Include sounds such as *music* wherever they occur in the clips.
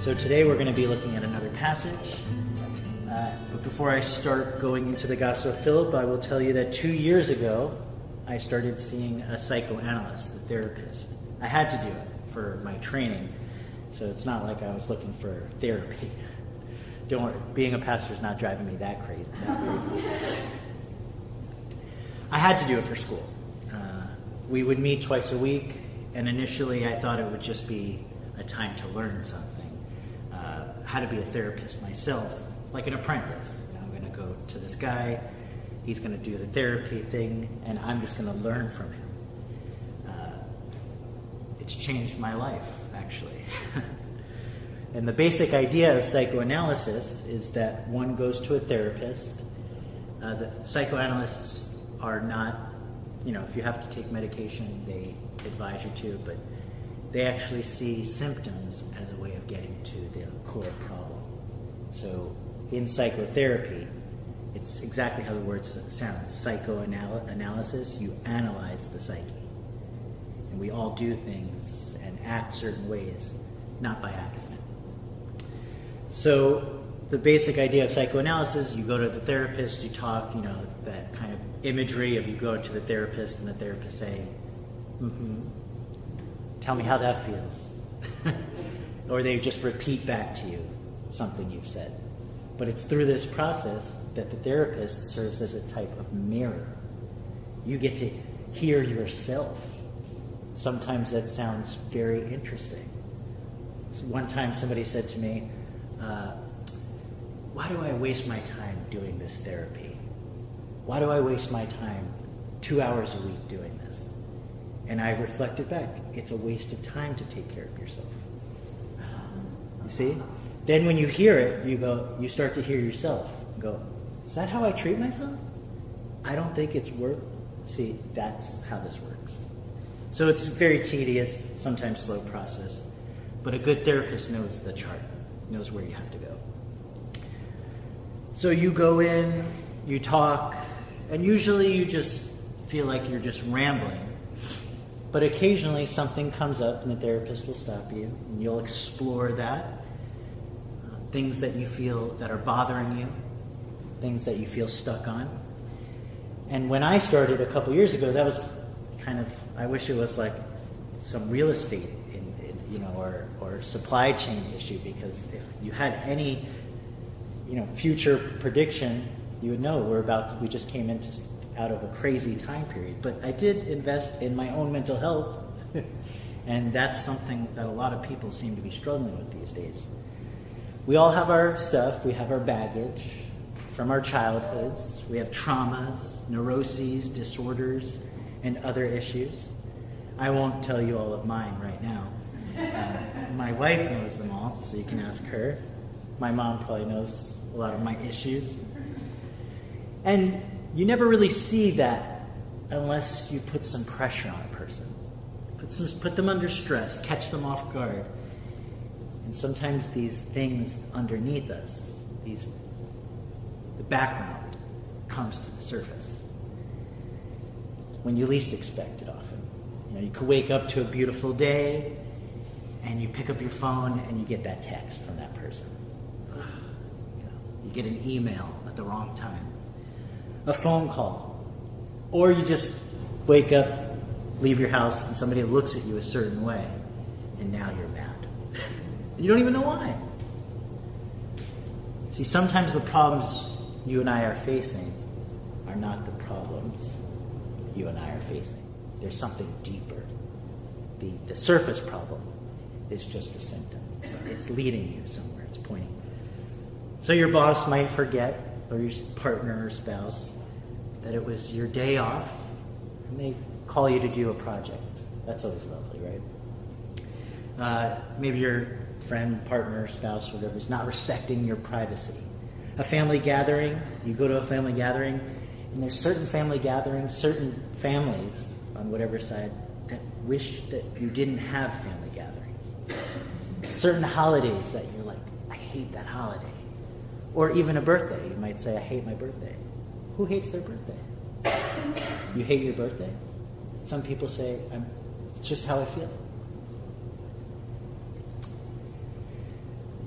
So today we're going to be looking at another passage. Uh, but before I start going into the Gospel of Philip, I will tell you that two years ago, I started seeing a psychoanalyst, a therapist. I had to do it for my training, so it's not like I was looking for therapy. *laughs* Don't worry, being a pastor is not driving me that crazy. *laughs* I had to do it for school. Uh, we would meet twice a week, and initially I thought it would just be a time to learn something how to be a therapist myself, like an apprentice. You know, I'm going to go to this guy, he's going to do the therapy thing, and I'm just going to learn from him. Uh, it's changed my life, actually. *laughs* and the basic idea of psychoanalysis is that one goes to a therapist. Uh, the psychoanalysts are not, you know, if you have to take medication, they advise you to, but they actually see symptoms as a of getting to the core problem. So in psychotherapy, it's exactly how the word sounds psychoanalysis. You analyze the psyche. And we all do things and act certain ways, not by accident. So the basic idea of psychoanalysis you go to the therapist, you talk, you know, that kind of imagery of you go to the therapist and the therapist say, mm-hmm, tell me how that feels. *laughs* or they just repeat back to you something you've said. But it's through this process that the therapist serves as a type of mirror. You get to hear yourself. Sometimes that sounds very interesting. One time somebody said to me, uh, Why do I waste my time doing this therapy? Why do I waste my time two hours a week doing this? And I reflected back, it's a waste of time to take care of yourself. See? Then when you hear it, you go, you start to hear yourself. go, is that how I treat myself? I don't think it's worth. See, that's how this works. So it's a very tedious, sometimes slow process, but a good therapist knows the chart, knows where you have to go. So you go in, you talk, and usually you just feel like you're just rambling. But occasionally something comes up and the therapist will stop you and you'll explore that things that you feel that are bothering you, things that you feel stuck on. And when I started a couple years ago, that was kind of, I wish it was like some real estate, in, in, you know, or, or supply chain issue, because if you had any, you know, future prediction, you would know we're about, we just came into out of a crazy time period. But I did invest in my own mental health, *laughs* and that's something that a lot of people seem to be struggling with these days we all have our stuff, we have our baggage from our childhoods, we have traumas, neuroses, disorders, and other issues. I won't tell you all of mine right now. Uh, my wife knows them all, so you can ask her. My mom probably knows a lot of my issues. And you never really see that unless you put some pressure on a person. Put, some, put them under stress, catch them off guard. And sometimes these things underneath us, these the background comes to the surface. When you least expect it often. You know, you could wake up to a beautiful day and you pick up your phone and you get that text from that person. You, know, you get an email at the wrong time, a phone call, or you just wake up, leave your house, and somebody looks at you a certain way, and now you're mad. You don't even know why. See, sometimes the problems you and I are facing are not the problems you and I are facing. There's something deeper. The, the surface problem is just a symptom. It's leading you somewhere, it's pointing. So your boss might forget, or your partner or spouse, that it was your day off, and they call you to do a project. That's always lovely, right? Uh, maybe you're friend, partner, spouse, whatever, is not respecting your privacy. A family gathering, you go to a family gathering, and there's certain family gatherings, certain families on whatever side that wish that you didn't have family gatherings. certain holidays that you're like, I hate that holiday. Or even a birthday. You might say, I hate my birthday. Who hates their birthday? You hate your birthday? Some people say, it's just how I feel.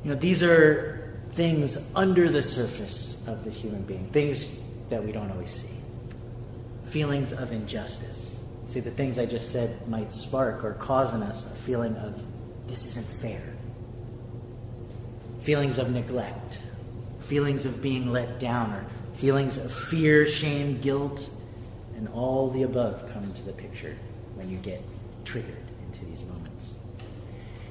You know, these are things under the surface of the human being, things that we don't always see. Feelings of injustice. See, the things I just said might spark or cause in us a feeling of this isn't fair. Feelings of neglect, feelings of being let down, or feelings of fear, shame, guilt, and all the above come into the picture when you get triggered into these moments.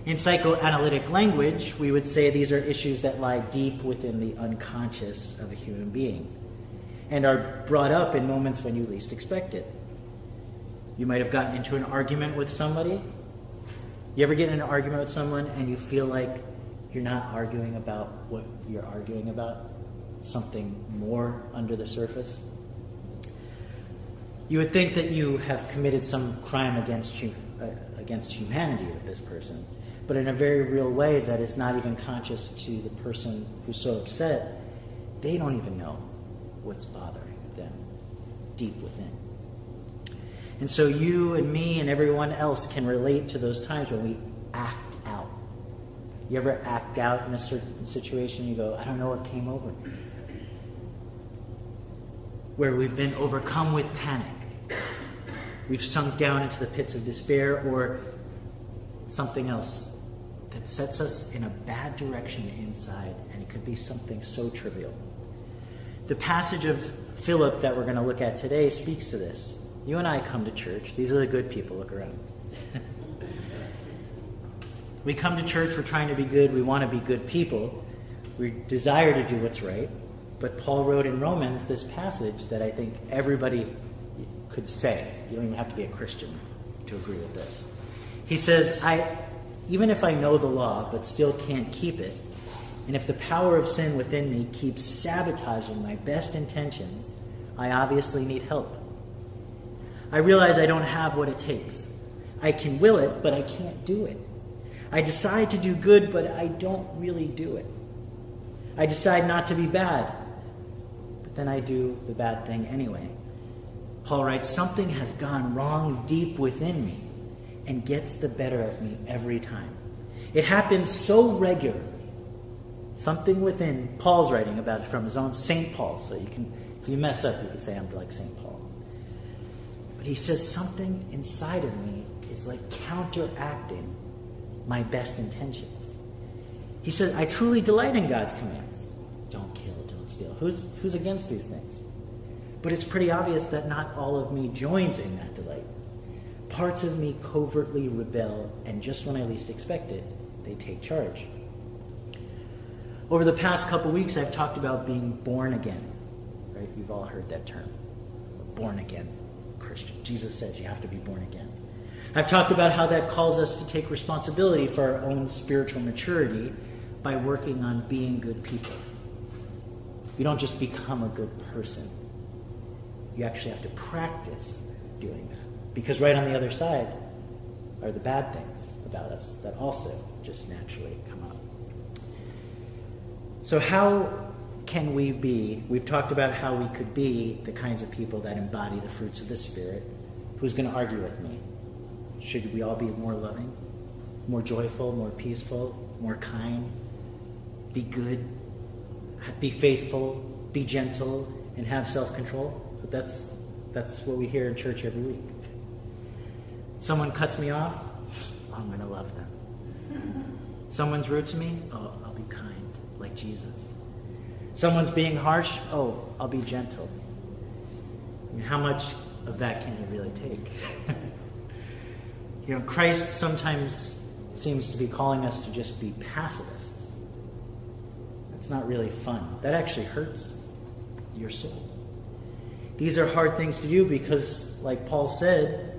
In psychoanalytic language, we would say these are issues that lie deep within the unconscious of a human being and are brought up in moments when you least expect it. You might have gotten into an argument with somebody. You ever get in an argument with someone and you feel like you're not arguing about what you're arguing about? Something more under the surface? You would think that you have committed some crime against, you, uh, against humanity with this person, but in a very real way that is not even conscious to the person who's so upset. They don't even know what's bothering them deep within. And so you and me and everyone else can relate to those times when we act out. You ever act out in a certain situation? You go, I don't know what came over me. Where we've been overcome with panic. We've sunk down into the pits of despair or something else that sets us in a bad direction inside, and it could be something so trivial. The passage of Philip that we're going to look at today speaks to this. You and I come to church. These are the good people. Look around. *laughs* we come to church, we're trying to be good, we want to be good people, we desire to do what's right. But Paul wrote in Romans this passage that I think everybody could say. You don't even have to be a Christian to agree with this. He says, I, even if I know the law but still can't keep it, and if the power of sin within me keeps sabotaging my best intentions, I obviously need help. I realize I don't have what it takes. I can will it, but I can't do it. I decide to do good, but I don't really do it. I decide not to be bad, but then I do the bad thing anyway. Paul writes, Something has gone wrong deep within me and gets the better of me every time. It happens so regularly Something within, Paul's writing about it from his own St. Paul, so you can, if you mess up, you can say I'm like St. Paul. But he says something inside of me is like counteracting my best intentions. He says, I truly delight in God's commands. Don't kill, don't steal. Who's, who's against these things? But it's pretty obvious that not all of me joins in that delight. Parts of me covertly rebel, and just when I least expect it, they take charge. Over the past couple weeks, I've talked about being born again. Right? You've all heard that term. Born again Christian. Jesus says you have to be born again. I've talked about how that calls us to take responsibility for our own spiritual maturity by working on being good people. You don't just become a good person, you actually have to practice doing that. Because right on the other side are the bad things about us that also just naturally come up. So, how can we be? We've talked about how we could be the kinds of people that embody the fruits of the Spirit. Who's going to argue with me? Should we all be more loving, more joyful, more peaceful, more kind? Be good, be faithful, be gentle, and have self control? But that's, that's what we hear in church every week. Someone cuts me off, I'm going to love them. Someone's rude to me, oh, I'll be kind, like Jesus. Someone's being harsh, oh, I'll be gentle. I mean, how much of that can you really take? *laughs* you know, Christ sometimes seems to be calling us to just be pacifists. That's not really fun. That actually hurts your soul. These are hard things to do because, like Paul said,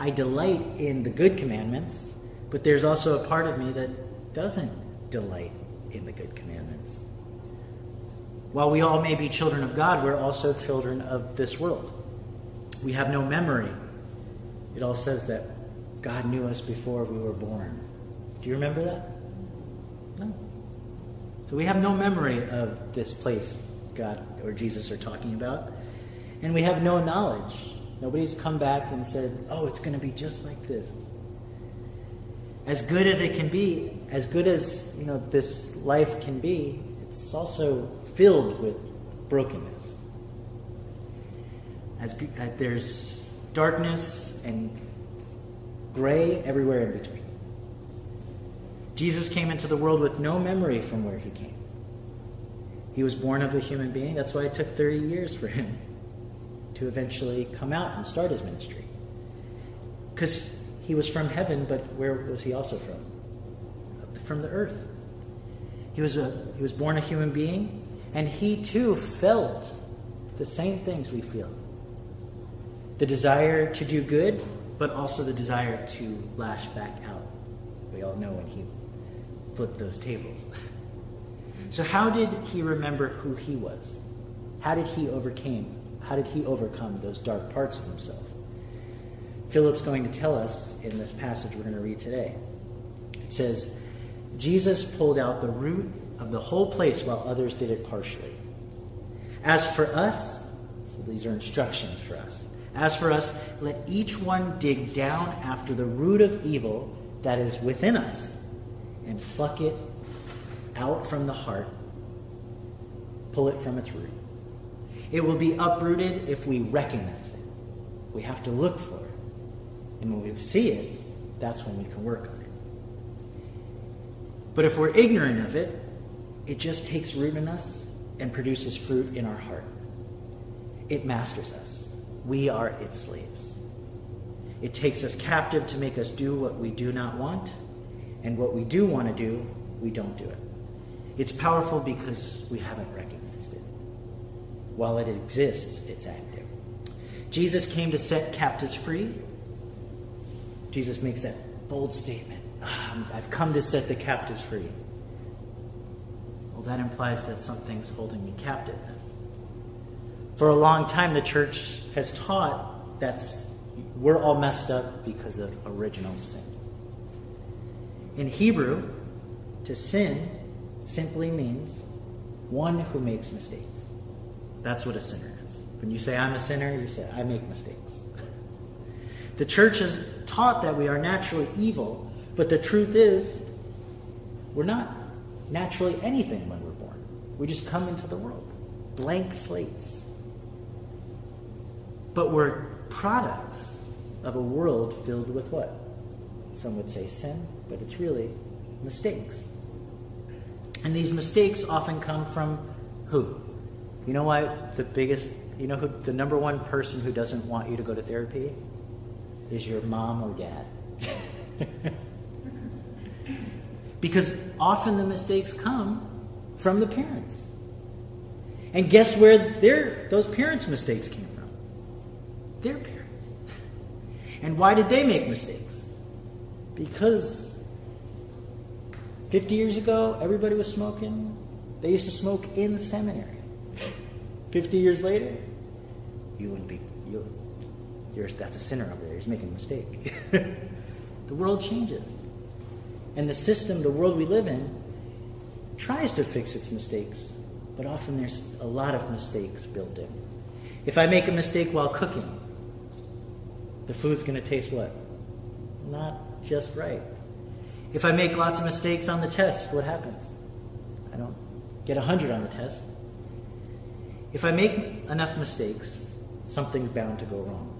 I delight in the good commandments, but there's also a part of me that doesn't delight in the good commandments. While we all may be children of God, we're also children of this world. We have no memory. It all says that God knew us before we were born. Do you remember that? No. So we have no memory of this place God or Jesus are talking about. And we have no knowledge. Nobody's come back and said, oh, it's going to be just like this. as good as it can be, as good as you know this life can be, it's also filled with brokenness. As, uh, there's darkness and gray everywhere in between. Jesus came into the world with no memory from where he came. He was born of a human being. That's why it took 30 years for him to eventually come out and start his ministry. Because he was from heaven, but where was he also from? From the earth. He was, a, he was born a human being, and he too felt the same things we feel the desire to do good, but also the desire to lash back out. We all know when he flipped those tables. *laughs* So, how did he remember who he was? How did he overcame? How did he overcome those dark parts of himself? Philip's going to tell us in this passage we're going to read today. It says, Jesus pulled out the root of the whole place while others did it partially. As for us, so these are instructions for us. As for us, let each one dig down after the root of evil that is within us and pluck it out from the heart, pull it from its root. It will be uprooted if we recognize it. We have to look for it. And when we see it, that's when we can work on it. But if we're ignorant of it, it just takes root in us and produces fruit in our heart. It masters us. We are its slaves. It takes us captive to make us do what we do not want, and what we do want to do, we don't do it. It's powerful because we haven't recognized. While it exists, it's active. Jesus came to set captives free. Jesus makes that bold statement ah, I've come to set the captives free. Well, that implies that something's holding me captive. For a long time, the church has taught that we're all messed up because of original sin. In Hebrew, to sin simply means one who makes mistakes. That's what a sinner is. When you say, I'm a sinner, you say, I make mistakes. *laughs* the church has taught that we are naturally evil, but the truth is, we're not naturally anything when we're born. We just come into the world, blank slates. But we're products of a world filled with what? Some would say sin, but it's really mistakes. And these mistakes often come from who? You know why the biggest, you know who the number one person who doesn't want you to go to therapy is your mom or dad. *laughs* because often the mistakes come from the parents. And guess where their, those parents' mistakes came from? Their parents. *laughs* And why did they make mistakes? Because 50 years ago, everybody was smoking. They used to smoke in the seminary. 50 years later, you wouldn't be, you, you're, that's a sinner over there. He's making a mistake. *laughs* the world changes. And the system, the world we live in, tries to fix its mistakes, but often there's a lot of mistakes built in. If I make a mistake while cooking, the food's going to taste what? Not just right. If I make lots of mistakes on the test, what happens? I don't get 100 on the test. If I make enough mistakes, something's bound to go wrong.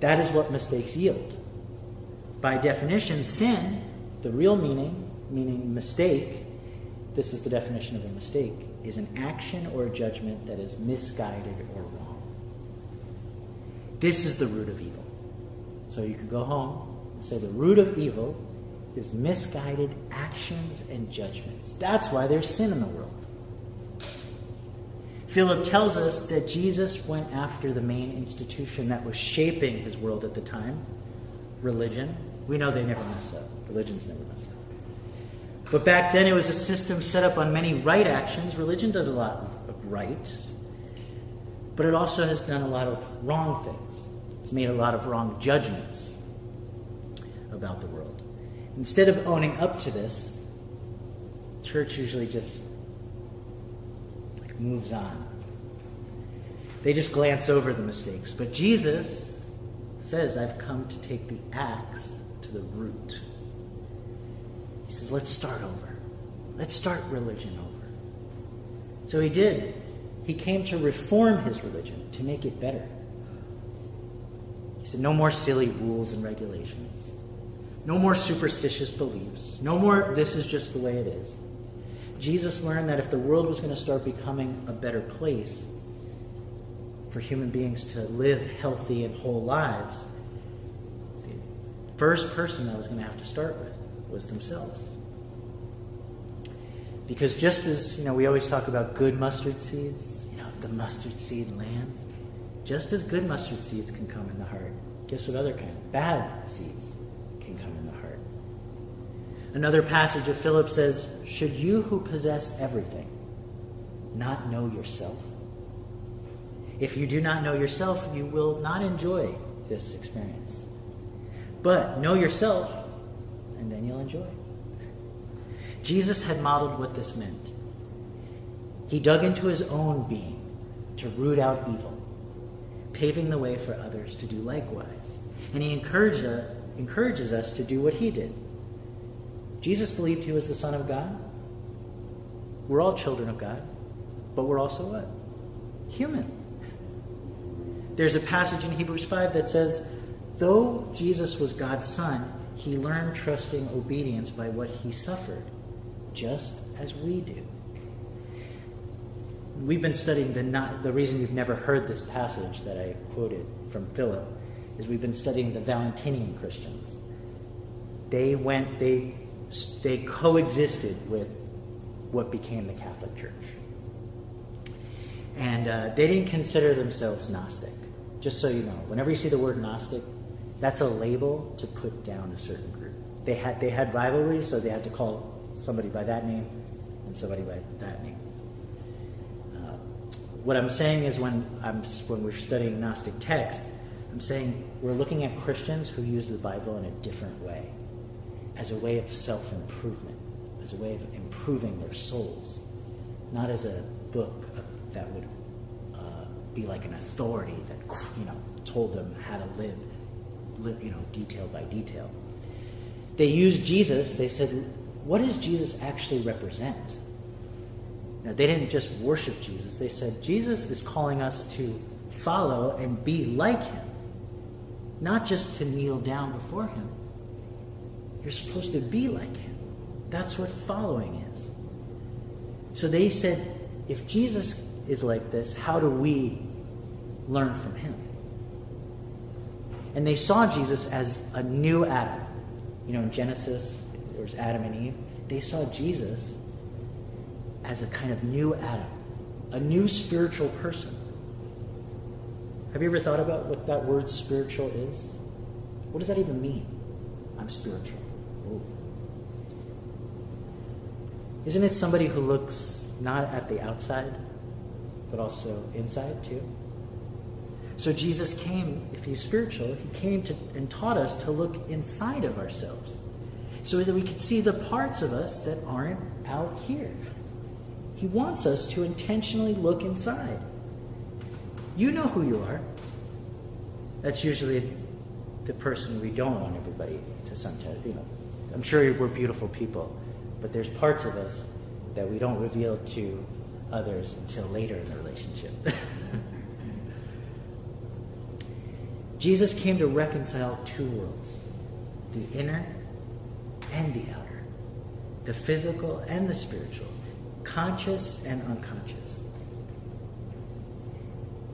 That is what mistakes yield. By definition, sin, the real meaning, meaning mistake, this is the definition of a mistake, is an action or a judgment that is misguided or wrong. This is the root of evil. So you could go home and say the root of evil is misguided actions and judgments. That's why there's sin in the world. Philip tells us that Jesus went after the main institution that was shaping his world at the time religion. We know they never mess up, religions never mess up. But back then it was a system set up on many right actions. Religion does a lot of right, but it also has done a lot of wrong things. It's made a lot of wrong judgments about the world. Instead of owning up to this, church usually just moves on. They just glance over the mistakes. But Jesus says, I've come to take the axe to the root. He says, let's start over. Let's start religion over. So he did. He came to reform his religion, to make it better. He said, no more silly rules and regulations. No more superstitious beliefs. No more, this is just the way it is. Jesus learned that if the world was going to start becoming a better place for human beings to live healthy and whole lives, the first person that was going to have to start with was themselves. Because just as, you know, we always talk about good mustard seeds, you know, the mustard seed lands, just as good mustard seeds can come in the heart, guess what other kind? Bad seeds can come in the heart. Another passage of Philip says, Should you who possess everything not know yourself? If you do not know yourself, you will not enjoy this experience. But know yourself, and then you'll enjoy. Jesus had modeled what this meant. He dug into his own being to root out evil, paving the way for others to do likewise. And he encouraged, uh, encourages us to do what he did. Jesus believed he was the Son of God. We're all children of God, but we're also what? Human. There's a passage in Hebrews 5 that says, though Jesus was God's Son, he learned trusting obedience by what he suffered just as we do. We've been studying the not, the reason you've never heard this passage that I quoted from Philip is we've been studying the Valentinian Christians. They went they they coexisted with what became the Catholic Church. And uh, they didn't consider themselves Gnostic. Just so you know, whenever you see the word Gnostic, that's a label to put down a certain group. They had they had rivalries, so they had to call somebody by that name and somebody by that name. Uh, what I'm saying is when, I'm, when we're studying Gnostic texts, I'm saying we're looking at Christians who use the Bible in a different way, as a way of self improvement, as a way of improving their souls, not as a book that would uh, be like an authority that you know told them how to live, live you know detail by detail. They used Jesus. They said, what does Jesus actually represent? Now, they didn't just worship Jesus, they said, Jesus is calling us to follow and be like him, not just to kneel down before him. You're supposed to be like him. That's what following is. So they said, if Jesus is like this, how do we learn from him? And they saw Jesus as a new Adam. You know, in Genesis, there was Adam and Eve, they saw Jesus as a kind of new Adam, a new spiritual person. Have you ever thought about what that word spiritual is? What does that even mean? I'm spiritual. Isn't it somebody who looks not at the outside, but also inside too? So Jesus came, if he's spiritual, he came to, and taught us to look inside of ourselves so that we could see the parts of us that aren't out here. He wants us to intentionally look inside. You know who you are. That's usually the person we don't want everybody to sometimes, you know. I'm sure we're beautiful people, but there's parts of us that we don't reveal to others until later in the relationship. *laughs* Jesus came to reconcile two worlds the inner and the outer, the physical and the spiritual, conscious and unconscious.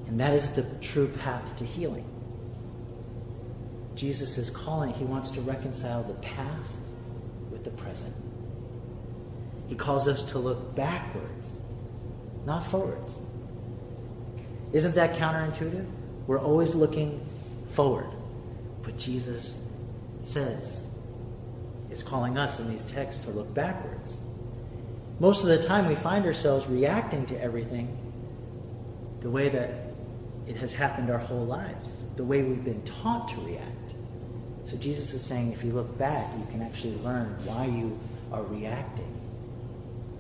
And that is the true path to healing. Jesus is calling, he wants to reconcile the past with the present. He calls us to look backwards, not forwards. Isn't that counterintuitive? We're always looking forward. But Jesus says, is calling us in these texts to look backwards. Most of the time, we find ourselves reacting to everything the way that it has happened our whole lives, the way we've been taught to react. So, Jesus is saying if you look back, you can actually learn why you are reacting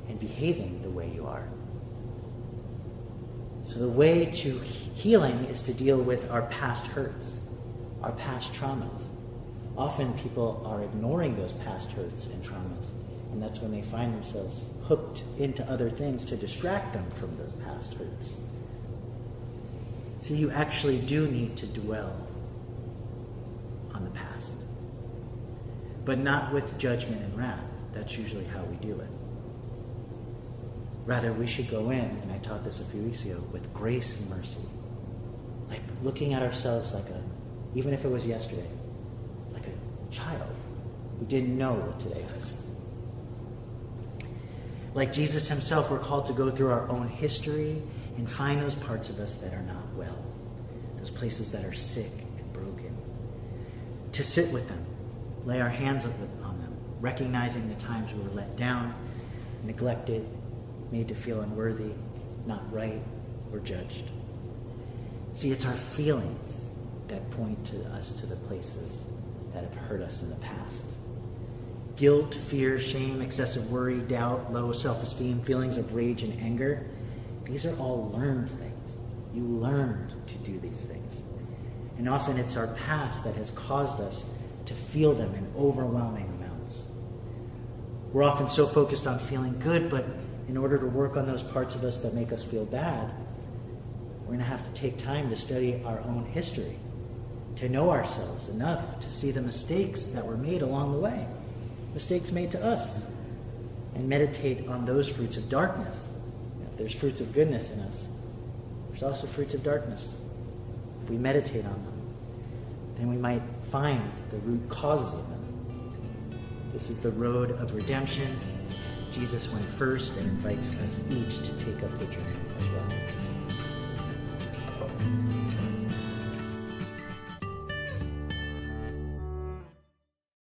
and behaving the way you are. So, the way to healing is to deal with our past hurts, our past traumas often people are ignoring those past hurts and traumas And that's when they find themselves hooked into other things to distract them from those past hurts. See, you actually do need to dwell on the past, but not with judgment and wrath. That's usually how we do it. Rather, we should go in, and I taught this a few weeks ago, with grace and mercy. Like looking at ourselves like a, even if it was yesterday, like a child who didn't know what today was. Like Jesus himself, we're called to go through our own history and find those parts of us that are not well, those places that are sick and broken. To sit with them, lay our hands on them, recognizing the times we were let down, neglected, made to feel unworthy, not right, or judged. See, it's our feelings that point to us to the places that have hurt us in the past guilt, fear, shame, excessive worry, doubt, low self esteem, feelings of rage and anger. These are all learned things. You learned to do these things. And often it's our past that has caused us to feel them in overwhelming amounts. We're often so focused on feeling good, but in order to work on those parts of us that make us feel bad, we're going to have to take time to study our own history, to know ourselves enough to see the mistakes that were made along the way mistakes made to us and meditate on those fruits of darkness. There's fruits of goodness in us, there's also fruits of darkness. If we meditate on them, then we might find the root causes of them. This is the road of redemption. Jesus went first and invites us each to take up the journey as well.